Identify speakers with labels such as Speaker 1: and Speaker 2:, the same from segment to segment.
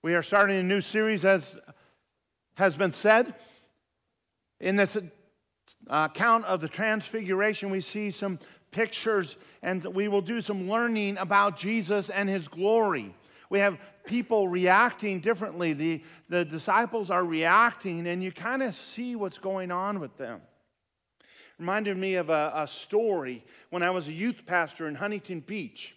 Speaker 1: We are starting a new series, as has been said. In this uh, account of the Transfiguration, we see some pictures and we will do some learning about Jesus and his glory. We have people reacting differently. The, the disciples are reacting, and you kind of see what's going on with them. Reminded me of a, a story when I was a youth pastor in Huntington Beach.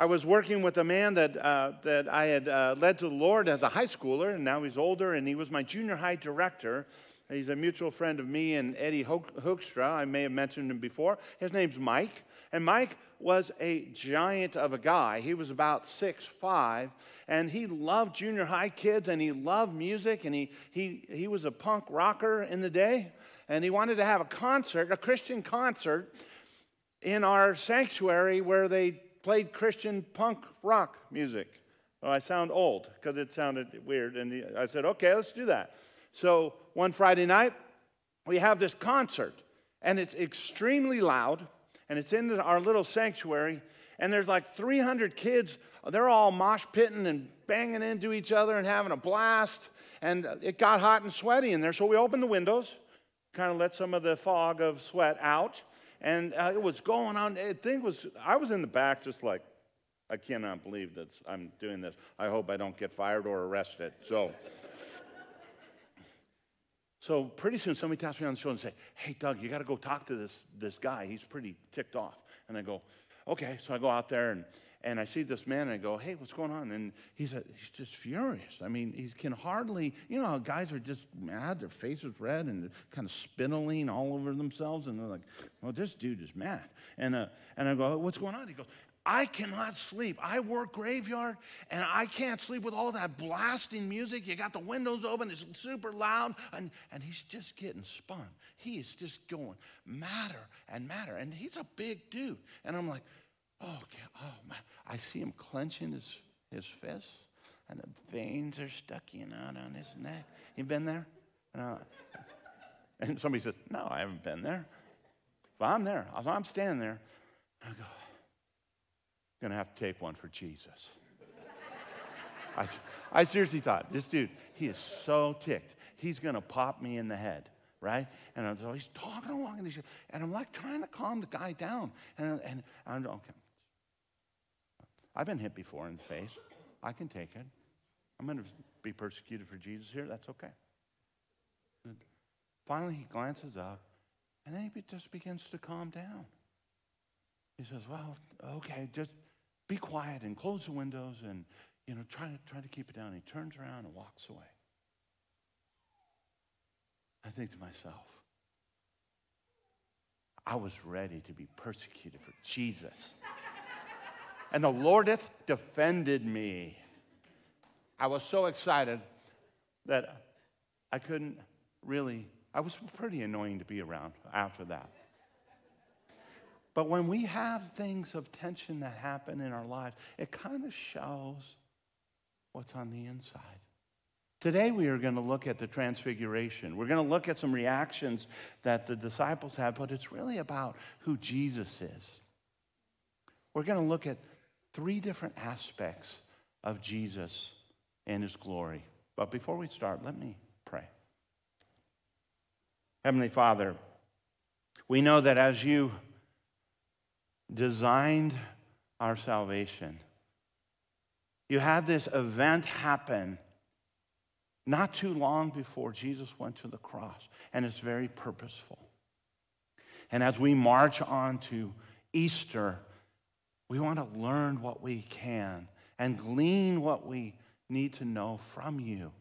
Speaker 1: I was working with a man that, uh, that I had uh, led to the Lord as a high schooler, and now he's older, and he was my junior high director. He's a mutual friend of me and Eddie Hoekstra. I may have mentioned him before. His name's Mike. And Mike was a giant of a guy. He was about six five, and he loved junior high kids, and he loved music, and he, he, he was a punk rocker in the day. And he wanted to have a concert, a Christian concert, in our sanctuary where they played Christian punk rock music. Well, I sound old because it sounded weird. And I said, okay, let's do that. So one Friday night, we have this concert, and it's extremely loud, and it's in our little sanctuary, and there's like 300 kids. They're all mosh pitting and banging into each other and having a blast. And it got hot and sweaty in there, so we opened the windows, kind of let some of the fog of sweat out and uh, it was going on. Thing was, I was in the back just like, I cannot believe that I'm doing this. I hope I don't get fired or arrested. So, so pretty soon somebody taps me on the shoulder and say, "Hey, Doug, you got to go talk to this this guy. He's pretty ticked off." And I go, "Okay." So I go out there and and I see this man and I go, hey, what's going on? And he's, he's just furious. I mean, he can hardly, you know, guys are just mad, their faces red and kind of spinaling all over themselves. And they're like, well, this dude is mad. And, uh, and I go, what's going on? He goes, I cannot sleep. I work graveyard and I can't sleep with all that blasting music. You got the windows open, it's super loud, and, and he's just getting spun. He is just going madder and madder. And he's a big dude. And I'm like, Oh, oh my. I see him clenching his, his fists, and the veins are stucking out on his neck. You been there? And somebody says, No, I haven't been there. Well, I'm there. I'm standing there. I go, I'm going to have to take one for Jesus. I, I seriously thought, this dude, he is so ticked. He's going to pop me in the head right? And I'm, so he's talking along, and, he's, and I'm like trying to calm the guy down. And, and I'm okay, I've been hit before in the face. I can take it. I'm going to be persecuted for Jesus here. That's okay. And finally, he glances up, and then he just begins to calm down. He says, "Well, okay, just be quiet and close the windows, and you know, try to try to keep it down." He turns around and walks away. I think to myself, I was ready to be persecuted for Jesus and the Lord hath defended me. I was so excited that I couldn't really, I was pretty annoying to be around after that. But when we have things of tension that happen in our lives, it kind of shows what's on the inside. Today, we are going to look at the transfiguration. We're going to look at some reactions that the disciples had, but it's really about who Jesus is. We're going to look at three different aspects of Jesus and his glory. But before we start, let me pray. Heavenly Father, we know that as you designed our salvation, you had this event happen not too long before Jesus went to the cross, and it's very purposeful. And as we march on to Easter, we want to learn what we can and glean what we need to know from you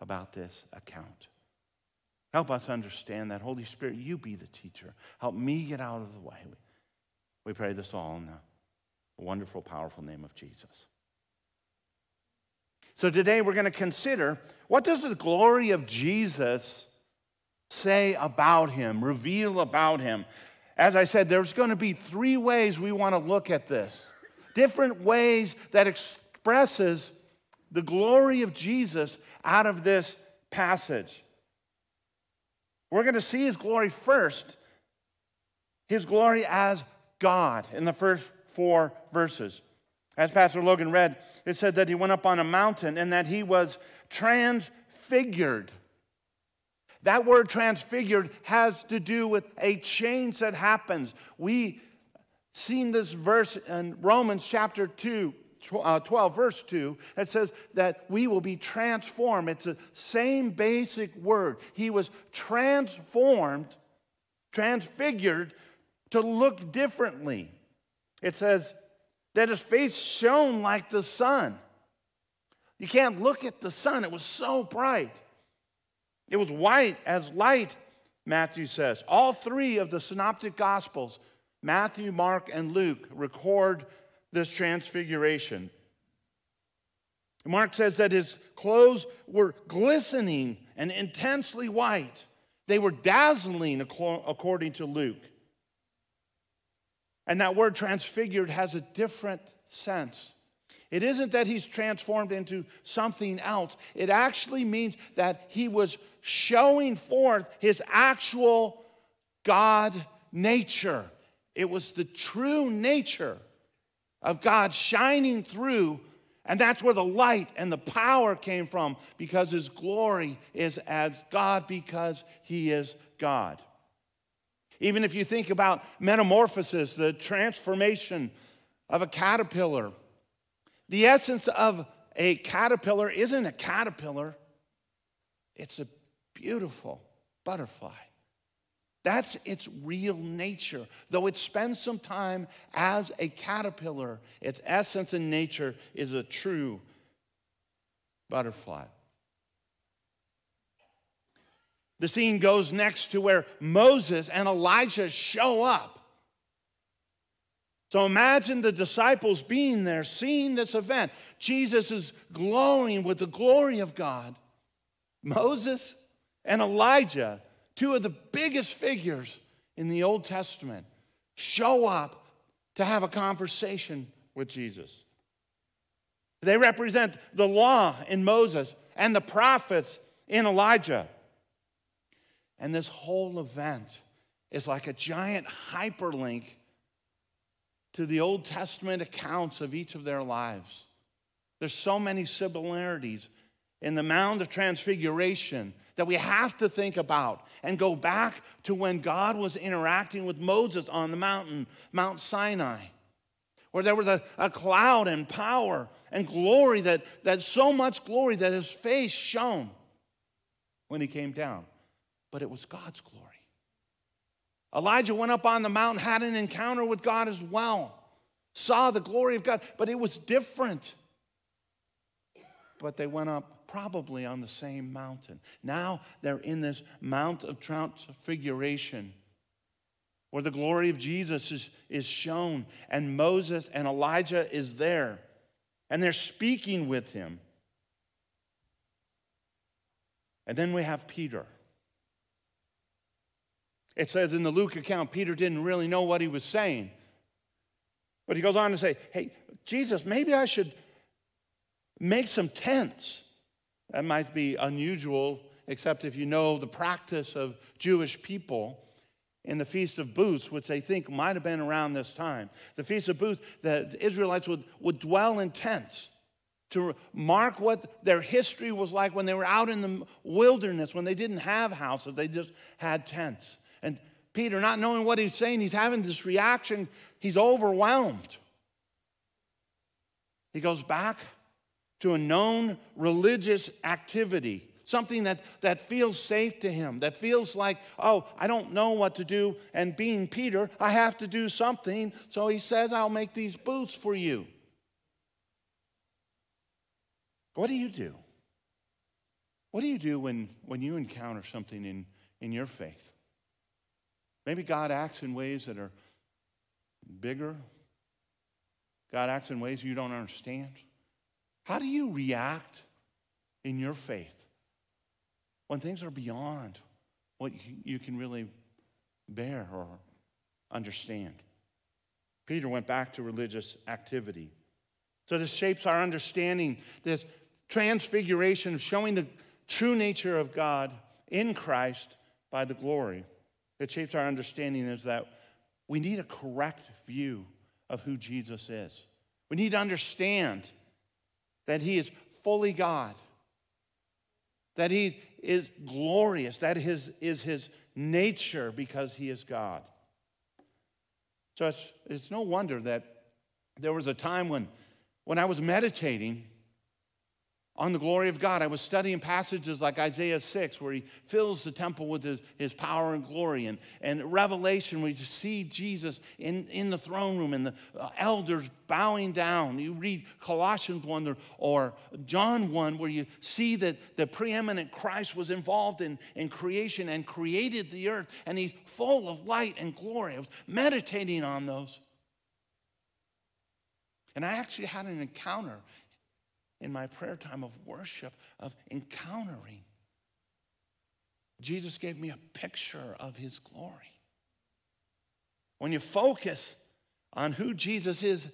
Speaker 1: about this account. Help us understand that. Holy Spirit, you be the teacher. Help me get out of the way. We pray this all in the wonderful, powerful name of Jesus. So today we're going to consider what does the glory of Jesus say about him, reveal about him. As I said, there's going to be three ways we want to look at this. Different ways that expresses the glory of Jesus out of this passage. We're going to see his glory first, his glory as God in the first four verses. As Pastor Logan read, it said that he went up on a mountain and that he was transfigured. That word transfigured has to do with a change that happens. We seen this verse in Romans chapter 2, uh, 12, verse 2, that says that we will be transformed. It's the same basic word. He was transformed, transfigured to look differently. It says that his face shone like the sun. You can't look at the sun, it was so bright. It was white as light, Matthew says. All three of the synoptic gospels, Matthew, Mark, and Luke, record this transfiguration. Mark says that his clothes were glistening and intensely white. They were dazzling, according to Luke. And that word transfigured has a different sense. It isn't that he's transformed into something else, it actually means that he was showing forth his actual God nature. It was the true nature of God shining through, and that's where the light and the power came from because his glory is as God because he is God. Even if you think about metamorphosis, the transformation of a caterpillar, the essence of a caterpillar isn't a caterpillar, it's a beautiful butterfly. That's its real nature. Though it spends some time as a caterpillar, its essence and nature is a true butterfly. The scene goes next to where Moses and Elijah show up. So imagine the disciples being there, seeing this event. Jesus is glowing with the glory of God. Moses and Elijah, two of the biggest figures in the Old Testament, show up to have a conversation with Jesus. They represent the law in Moses and the prophets in Elijah. And this whole event is like a giant hyperlink to the Old Testament accounts of each of their lives. There's so many similarities in the Mount of Transfiguration that we have to think about and go back to when God was interacting with Moses on the mountain, Mount Sinai, where there was a, a cloud and power and glory that, that so much glory that his face shone when he came down but it was God's glory. Elijah went up on the mountain, had an encounter with God as well, saw the glory of God, but it was different. But they went up probably on the same mountain. Now they're in this Mount of Transfiguration where the glory of Jesus is, is shown, and Moses and Elijah is there, and they're speaking with him. And then we have Peter. It says in the Luke account, Peter didn't really know what he was saying. But he goes on to say, Hey, Jesus, maybe I should make some tents. That might be unusual, except if you know the practice of Jewish people in the Feast of Booths, which they think might have been around this time. The Feast of Booths, the Israelites would, would dwell in tents to mark what their history was like when they were out in the wilderness, when they didn't have houses, they just had tents. And Peter, not knowing what he's saying, he's having this reaction. He's overwhelmed. He goes back to a known religious activity, something that, that feels safe to him, that feels like, oh, I don't know what to do. And being Peter, I have to do something. So he says, I'll make these boots for you. What do you do? What do you do when, when you encounter something in, in your faith? Maybe God acts in ways that are bigger. God acts in ways you don't understand. How do you react in your faith when things are beyond what you can really bear or understand? Peter went back to religious activity. So this shapes our understanding, this transfiguration of showing the true nature of God in Christ by the glory that shapes our understanding is that we need a correct view of who Jesus is. We need to understand that He is fully God, that He is glorious, that his, is His nature because He is God. So it's, it's no wonder that there was a time when, when I was meditating on the glory of God. I was studying passages like Isaiah 6, where he fills the temple with his, his power and glory, and, and Revelation, where you see Jesus in, in the throne room and the uh, elders bowing down. You read Colossians 1 or, or John 1, where you see that the preeminent Christ was involved in, in creation and created the earth, and he's full of light and glory. I was meditating on those. And I actually had an encounter in my prayer time of worship, of encountering. Jesus gave me a picture of his glory. When you focus on who Jesus is,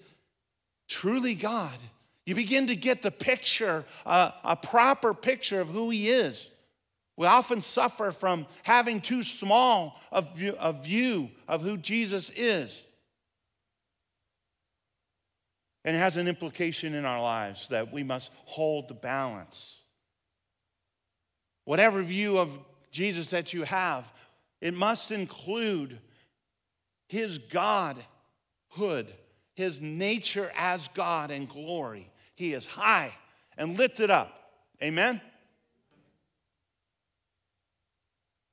Speaker 1: truly God, you begin to get the picture, uh, a proper picture of who he is. We often suffer from having too small a view, a view of who Jesus is. And it has an implication in our lives that we must hold the balance. Whatever view of Jesus that you have, it must include his Godhood, his nature as God and glory. He is high and lifted up. Amen?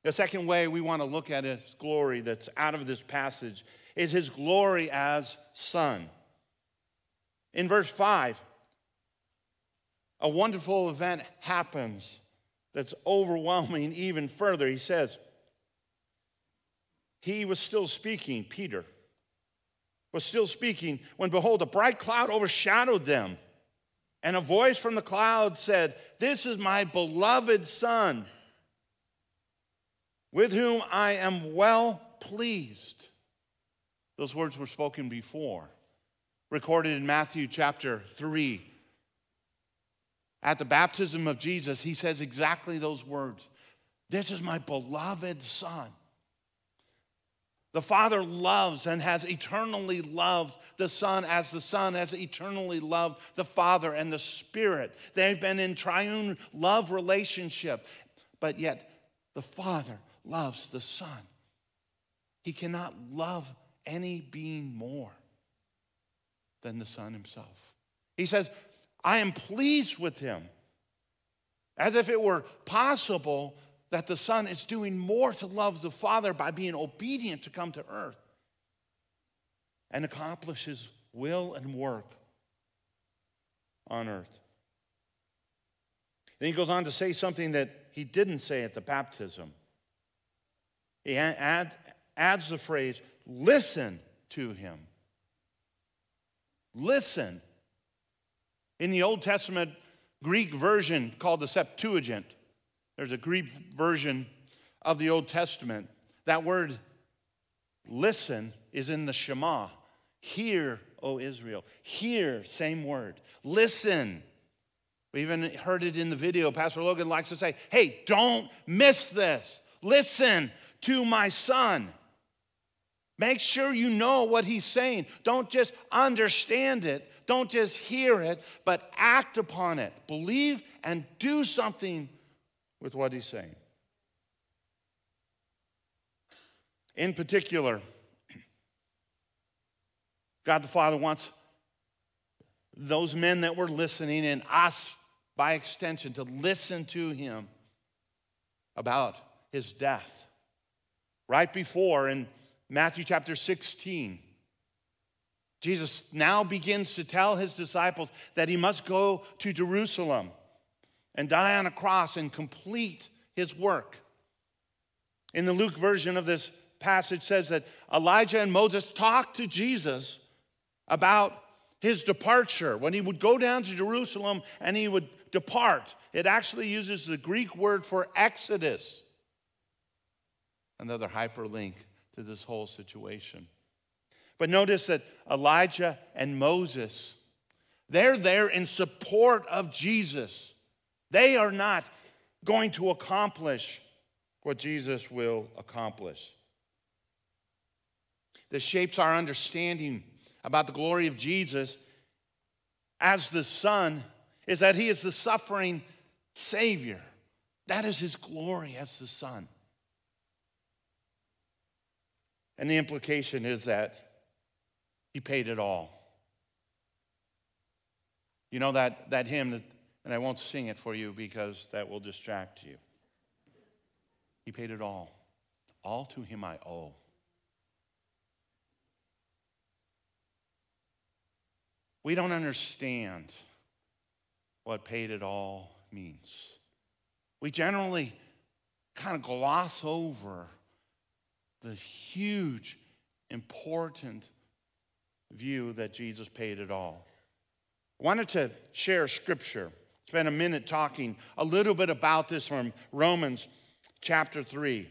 Speaker 1: The second way we want to look at his glory that's out of this passage is his glory as Son. In verse 5, a wonderful event happens that's overwhelming even further. He says, He was still speaking, Peter was still speaking, when behold, a bright cloud overshadowed them. And a voice from the cloud said, This is my beloved Son, with whom I am well pleased. Those words were spoken before recorded in Matthew chapter 3. At the baptism of Jesus, he says exactly those words This is my beloved Son. The Father loves and has eternally loved the Son as the Son has eternally loved the Father and the Spirit. They've been in triune love relationship, but yet the Father loves the Son. He cannot love any being more than the Son himself. He says, I am pleased with him. As if it were possible that the Son is doing more to love the Father by being obedient to come to earth and accomplish his will and work on earth. Then he goes on to say something that he didn't say at the baptism. He add, adds the phrase, listen to him. Listen. In the Old Testament Greek version called the Septuagint, there's a Greek version of the Old Testament. That word listen is in the Shema. Hear, O Israel. Hear, same word. Listen. We even heard it in the video. Pastor Logan likes to say, hey, don't miss this. Listen to my son. Make sure you know what he's saying. Don't just understand it, don't just hear it, but act upon it. Believe and do something with what he's saying. In particular, God the Father wants those men that were listening and us by extension to listen to him about his death. Right before in Matthew chapter 16. Jesus now begins to tell his disciples that he must go to Jerusalem and die on a cross and complete his work. In the Luke version of this passage says that Elijah and Moses talked to Jesus about his departure when he would go down to Jerusalem and he would depart. It actually uses the Greek word for exodus. Another hyperlink to this whole situation. But notice that Elijah and Moses, they're there in support of Jesus. They are not going to accomplish what Jesus will accomplish. This shapes our understanding about the glory of Jesus as the Son is that he is the suffering Savior. That is his glory as the Son. And the implication is that he paid it all. You know that, that hymn, that, and I won't sing it for you because that will distract you. He paid it all. All to him I owe. We don't understand what paid it all means. We generally kind of gloss over the huge, important view that Jesus paid it all. I wanted to share scripture, spend a minute talking a little bit about this from Romans chapter 3.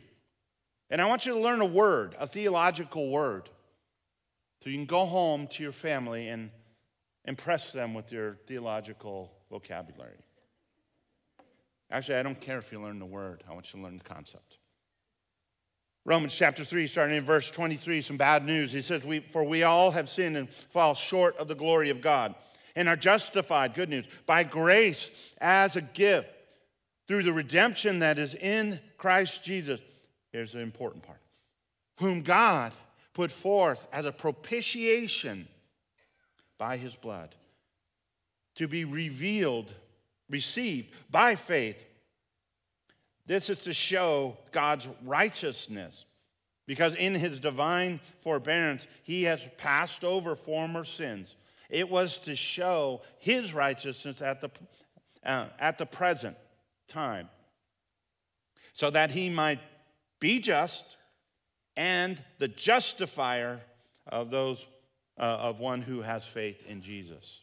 Speaker 1: And I want you to learn a word, a theological word, so you can go home to your family and impress them with your theological vocabulary. Actually, I don't care if you learn the word, I want you to learn the concept. Romans chapter 3, starting in verse 23, some bad news. He says, we, For we all have sinned and fall short of the glory of God and are justified, good news, by grace as a gift through the redemption that is in Christ Jesus. Here's the important part whom God put forth as a propitiation by his blood to be revealed, received by faith this is to show God's righteousness. Because in his divine forbearance, he has passed over former sins. It was to show his righteousness at the, uh, at the present time, so that he might be just and the justifier of those uh, of one who has faith in Jesus.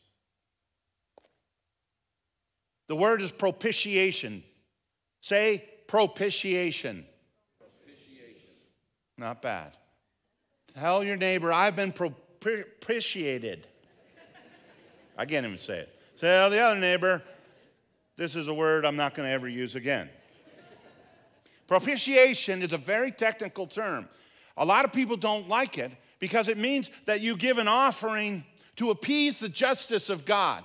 Speaker 1: The word is propitiation. Say propitiation. Propitiation. Not bad. Tell your neighbor, I've been propitiated. I can't even say it. Tell the other neighbor, this is a word I'm not going to ever use again. Propitiation is a very technical term. A lot of people don't like it because it means that you give an offering to appease the justice of God.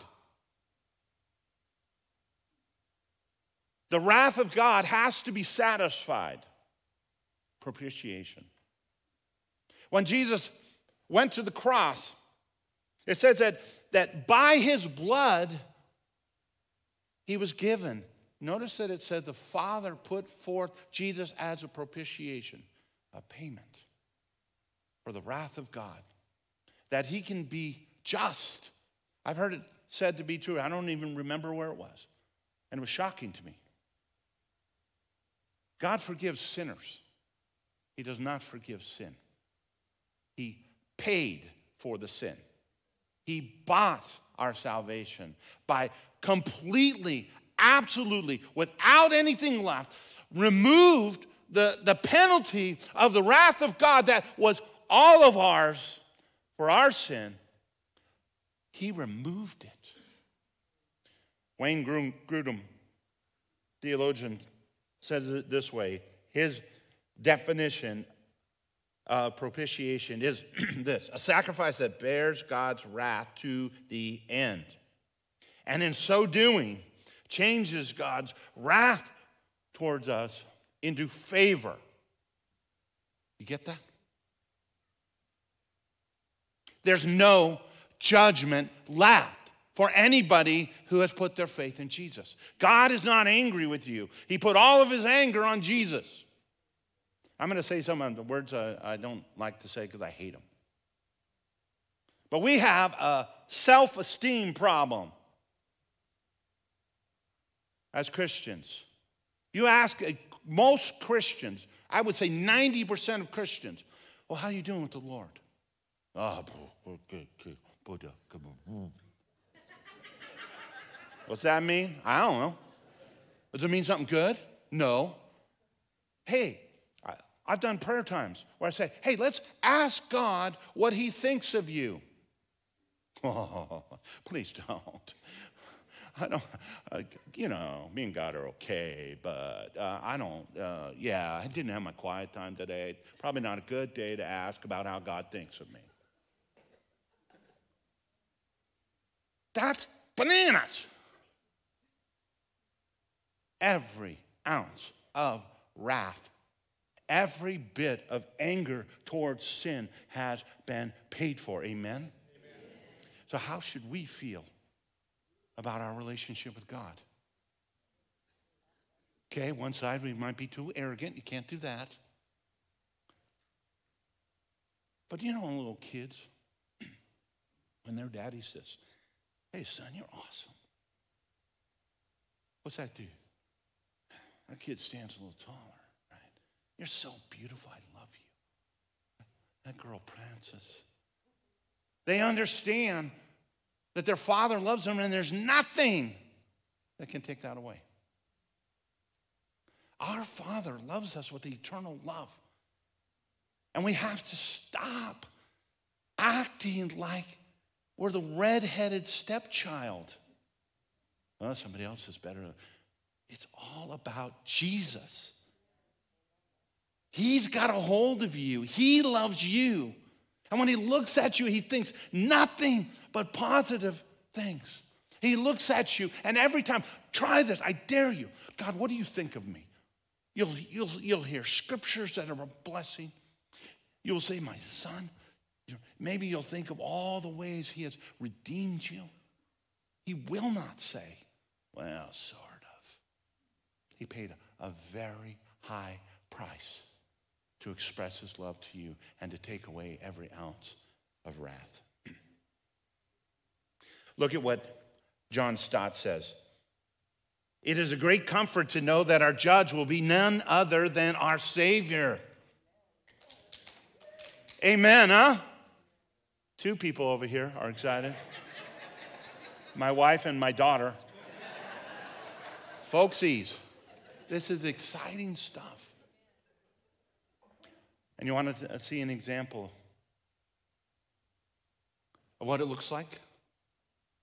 Speaker 1: The wrath of God has to be satisfied. Propitiation. When Jesus went to the cross, it says that, that by his blood, he was given. Notice that it said the Father put forth Jesus as a propitiation, a payment for the wrath of God, that he can be just. I've heard it said to be true. I don't even remember where it was. And it was shocking to me. God forgives sinners, He does not forgive sin. He paid for the sin, He bought our salvation by completely, absolutely, without anything left, removed the, the penalty of the wrath of God that was all of ours for our sin. He removed it. Wayne Grudem, theologian, says it this way his definition of propitiation is this a sacrifice that bears God's wrath to the end. And in so doing, changes God's wrath towards us into favor. You get that? There's no judgment left for anybody who has put their faith in Jesus. God is not angry with you, He put all of His anger on Jesus. I'm going to say some of the words I, I don't like to say because I hate them. But we have a self esteem problem as Christians. You ask uh, most Christians, I would say 90% of Christians, well, how are you doing with the Lord? Oh, okay, okay, What's that mean? I don't know. Does it mean something good? No. Hey, I've done prayer times where I say, hey, let's ask God what he thinks of you. Oh, please don't. I don't, you know, me and God are okay, but uh, I don't, uh, yeah, I didn't have my quiet time today. Probably not a good day to ask about how God thinks of me. That's bananas. Every ounce of wrath, every bit of anger towards sin has been paid for. Amen? Amen? So, how should we feel about our relationship with God? Okay, one side we might be too arrogant. You can't do that. But you know, little kids, when their daddy says, Hey, son, you're awesome. What's that do? That kid stands a little taller, right? You're so beautiful. I love you. That girl prances. They understand that their father loves them and there's nothing that can take that away. Our Father loves us with eternal love. And we have to stop acting like we're the red-headed stepchild. Well, somebody else is better. It's all about Jesus. He's got a hold of you. He loves you. And when he looks at you, he thinks nothing but positive things. He looks at you, and every time, try this, I dare you. God, what do you think of me? You'll, you'll, you'll hear scriptures that are a blessing. You'll say, My son, Maybe you'll think of all the ways he has redeemed you. He will not say, well, sort of. He paid a very high price to express his love to you and to take away every ounce of wrath. Look at what John Stott says. It is a great comfort to know that our judge will be none other than our Savior. Amen, huh? Two people over here are excited my wife and my daughter. Folksies, this is exciting stuff. And you want to see an example of what it looks like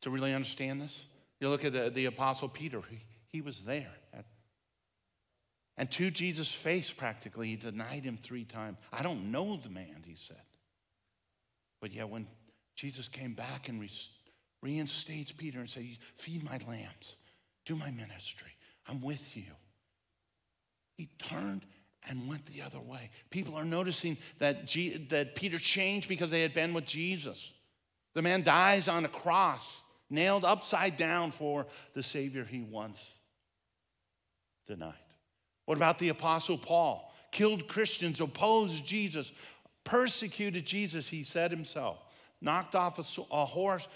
Speaker 1: to really understand this? You look at the, the Apostle Peter, he, he was there. At, and to Jesus' face, practically, he denied him three times. I don't know the man, he said. But yet, when Jesus came back and reinstates Peter and said, Feed my lambs, do my ministry, I'm with you. He turned and went the other way. People are noticing that, G- that Peter changed because they had been with Jesus. The man dies on a cross, nailed upside down for the Savior he once denied. What about the Apostle Paul? Killed Christians, opposed Jesus, persecuted Jesus, he said himself, knocked off a, a horse,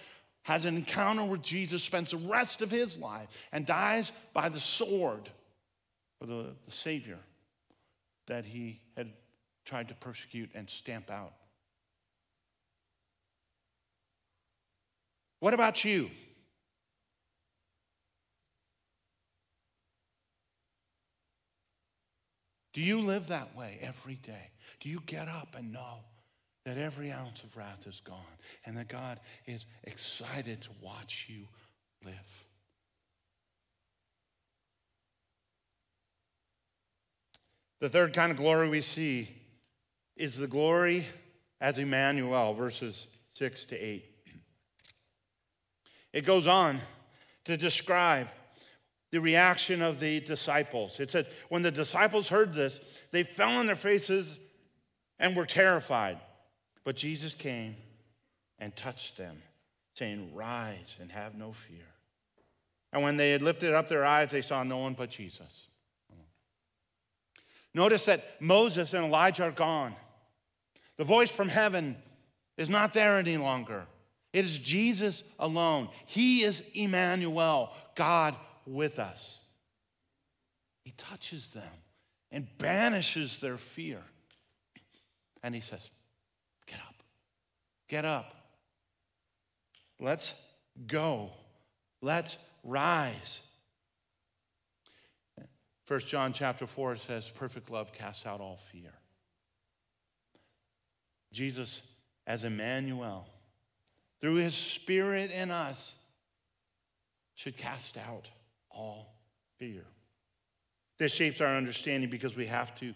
Speaker 1: has an encounter with Jesus, spends the rest of his life, and dies by the sword for the, the Savior that he had tried to persecute and stamp out. What about you? Do you live that way every day? Do you get up and know that every ounce of wrath is gone and that God is excited to watch you live? The third kind of glory we see is the glory as Emmanuel, verses 6 to 8. It goes on to describe the reaction of the disciples. It said, when the disciples heard this, they fell on their faces and were terrified. But Jesus came and touched them, saying, Rise and have no fear. And when they had lifted up their eyes, they saw no one but Jesus. Notice that Moses and Elijah are gone. The voice from heaven is not there any longer. It is Jesus alone. He is Emmanuel, God with us. He touches them and banishes their fear. And he says, Get up, get up. Let's go. Let's rise. First John chapter 4 says, Perfect love casts out all fear. Jesus, as Emmanuel, through his spirit in us, should cast out all fear. This shapes our understanding because we have to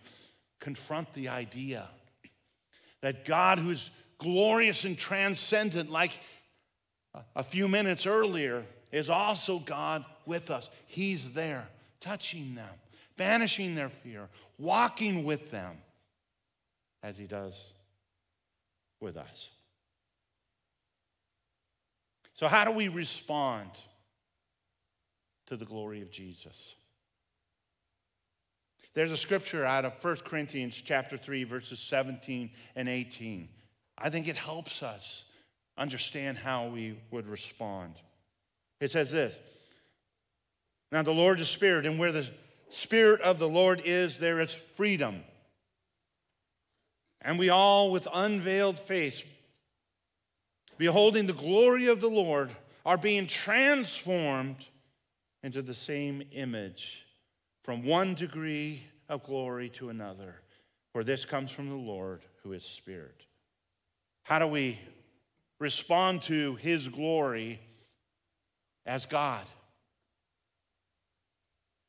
Speaker 1: confront the idea that God, who's glorious and transcendent, like a few minutes earlier, is also God with us. He's there, touching them, banishing their fear, walking with them as He does with us. So, how do we respond to the glory of Jesus? There's a scripture out of 1 Corinthians chapter 3 verses 17 and 18. I think it helps us understand how we would respond. It says this Now the Lord is Spirit, and where the Spirit of the Lord is, there is freedom. And we all, with unveiled face, beholding the glory of the Lord, are being transformed into the same image from one degree of glory to another. For this comes from the Lord who is Spirit. How do we respond to his glory as God?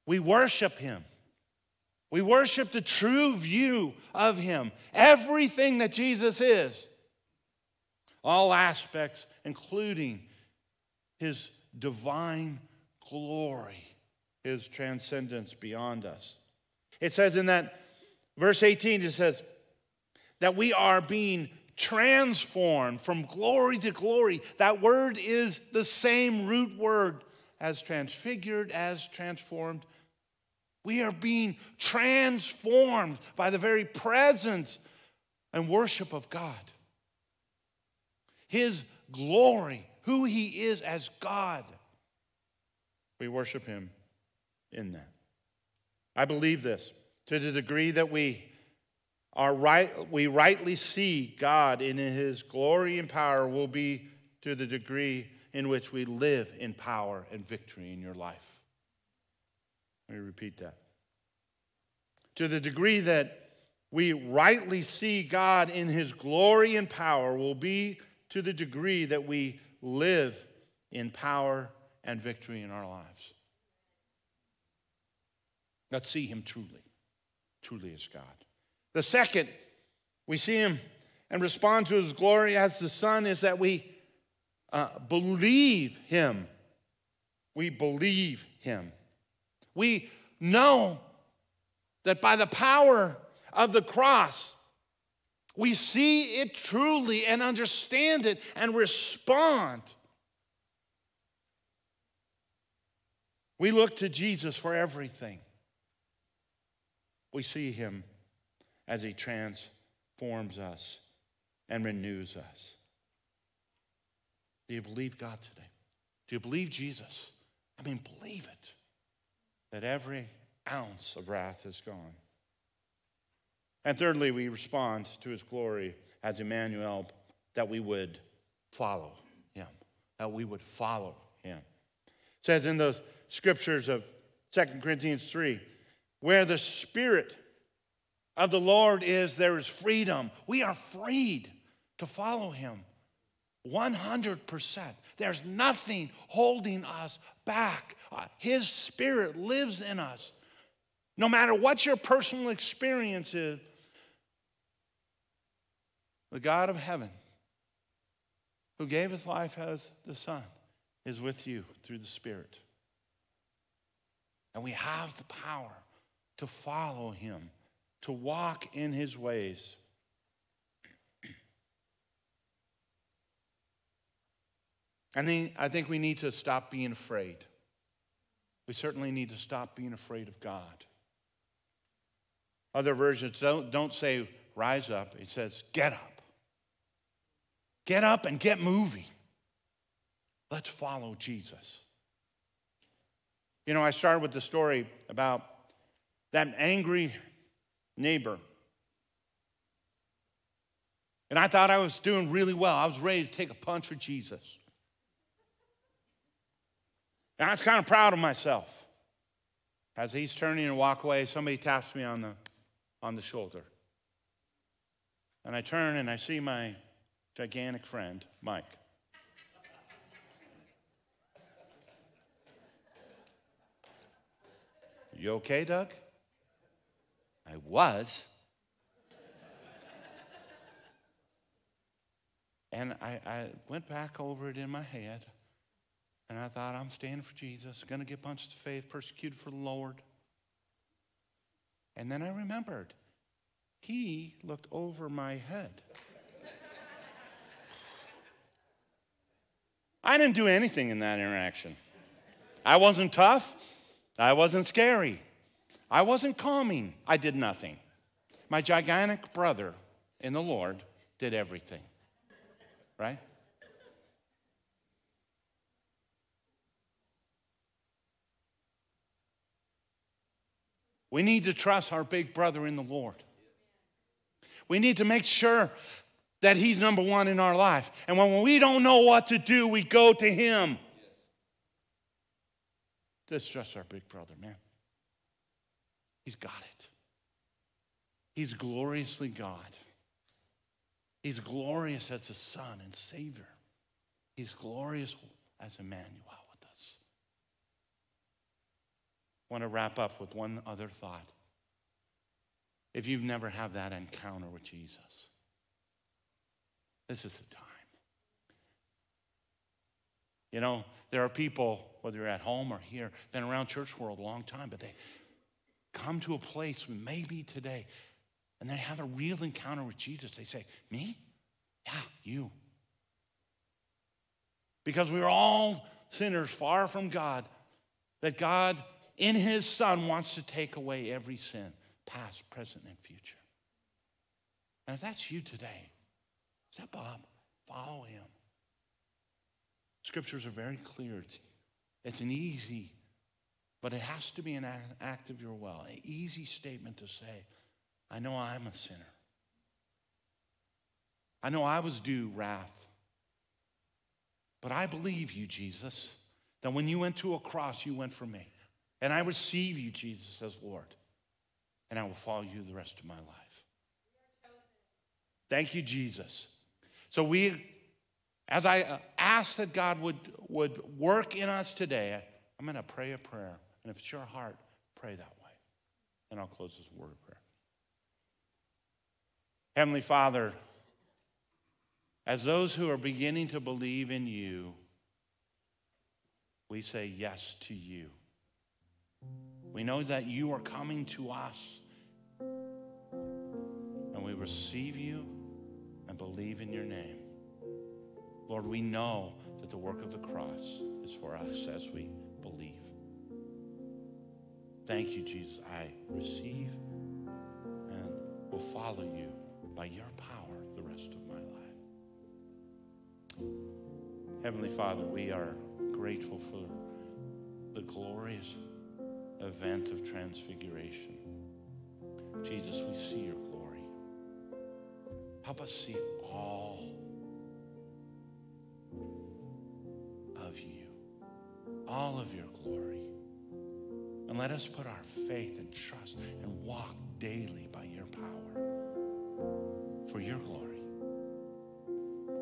Speaker 1: We worship him. We worship the true view of him. Everything that Jesus is, all aspects, including his divine glory, his transcendence beyond us. It says in that verse 18, it says that we are being transformed from glory to glory. That word is the same root word as transfigured, as transformed. We are being transformed by the very presence and worship of God. His glory, who He is as God. We worship Him in that. I believe this to the degree that we are right, we rightly see God in his glory and power will be to the degree in which we live in power and victory in your life. Let me repeat that. To the degree that we rightly see God in his glory and power will be to the degree that we live in power and victory in our lives. Let's see him truly, truly as God. The second, we see him and respond to his glory as the Son is that we uh, believe him. We believe him. We know that by the power of the cross, we see it truly and understand it and respond. We look to Jesus for everything. We see him as he transforms us and renews us. Do you believe God today? Do you believe Jesus? I mean, believe it that every ounce of wrath is gone. And thirdly, we respond to his glory as Emmanuel, that we would follow him, that we would follow him. It says in those scriptures of 2 Corinthians 3 where the Spirit of the Lord is, there is freedom. We are freed to follow Him 100%. There's nothing holding us back. Uh, his Spirit lives in us. No matter what your personal experience is, the God of heaven, who gave his life as the Son, is with you through the Spirit. And we have the power to follow him, to walk in his ways. I think, I think we need to stop being afraid. We certainly need to stop being afraid of God. Other versions don't, don't say rise up, it says get up. Get up and get moving. Let's follow Jesus. You know, I started with the story about that angry neighbor. And I thought I was doing really well. I was ready to take a punch for Jesus. And I was kind of proud of myself. As he's turning to walk away, somebody taps me on the, on the shoulder. And I turn and I see my gigantic friend, Mike. You okay, Doug? I was. and I, I went back over it in my head. And I thought, I'm standing for Jesus, going to get punched to faith, persecuted for the Lord. And then I remembered, he looked over my head. I didn't do anything in that interaction. I wasn't tough. I wasn't scary. I wasn't calming. I did nothing. My gigantic brother in the Lord did everything. Right? We need to trust our big brother in the Lord. We need to make sure that he's number one in our life. And when we don't know what to do, we go to him. Is just our big brother, man. He's got it. He's gloriously God. He's glorious as a son and savior. He's glorious as Emmanuel with us. I want to wrap up with one other thought. If you've never had that encounter with Jesus, this is the time. You know, there are people, whether you're at home or here, been around church world a long time, but they come to a place, maybe today, and they have a real encounter with Jesus. They say, Me? Yeah, you. Because we're all sinners far from God, that God in His Son wants to take away every sin, past, present, and future. And if that's you today, step up, follow Him. Scriptures are very clear. It's, it's an easy, but it has to be an act of your will, an easy statement to say, I know I'm a sinner. I know I was due wrath. But I believe you, Jesus, that when you went to a cross, you went for me. And I receive you, Jesus, as Lord. And I will follow you the rest of my life. Thank you, Jesus. So we, as I uh, ask that God would, would work in us today, I'm going to pray a prayer. And if it's your heart, pray that way. And I'll close this word of prayer. Heavenly Father, as those who are beginning to believe in you, we say yes to you. We know that you are coming to us, and we receive you and believe in your name. Lord, we know that the work of the cross is for us as we believe. Thank you, Jesus. I receive and will follow you by your power the rest of my life. Heavenly Father, we are grateful for the glorious event of transfiguration. Jesus, we see your glory. Help us see all of you, all of your glory. And let us put our faith and trust and walk daily by your power for your glory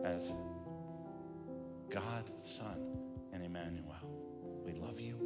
Speaker 1: as God, Son, and Emmanuel. We love you,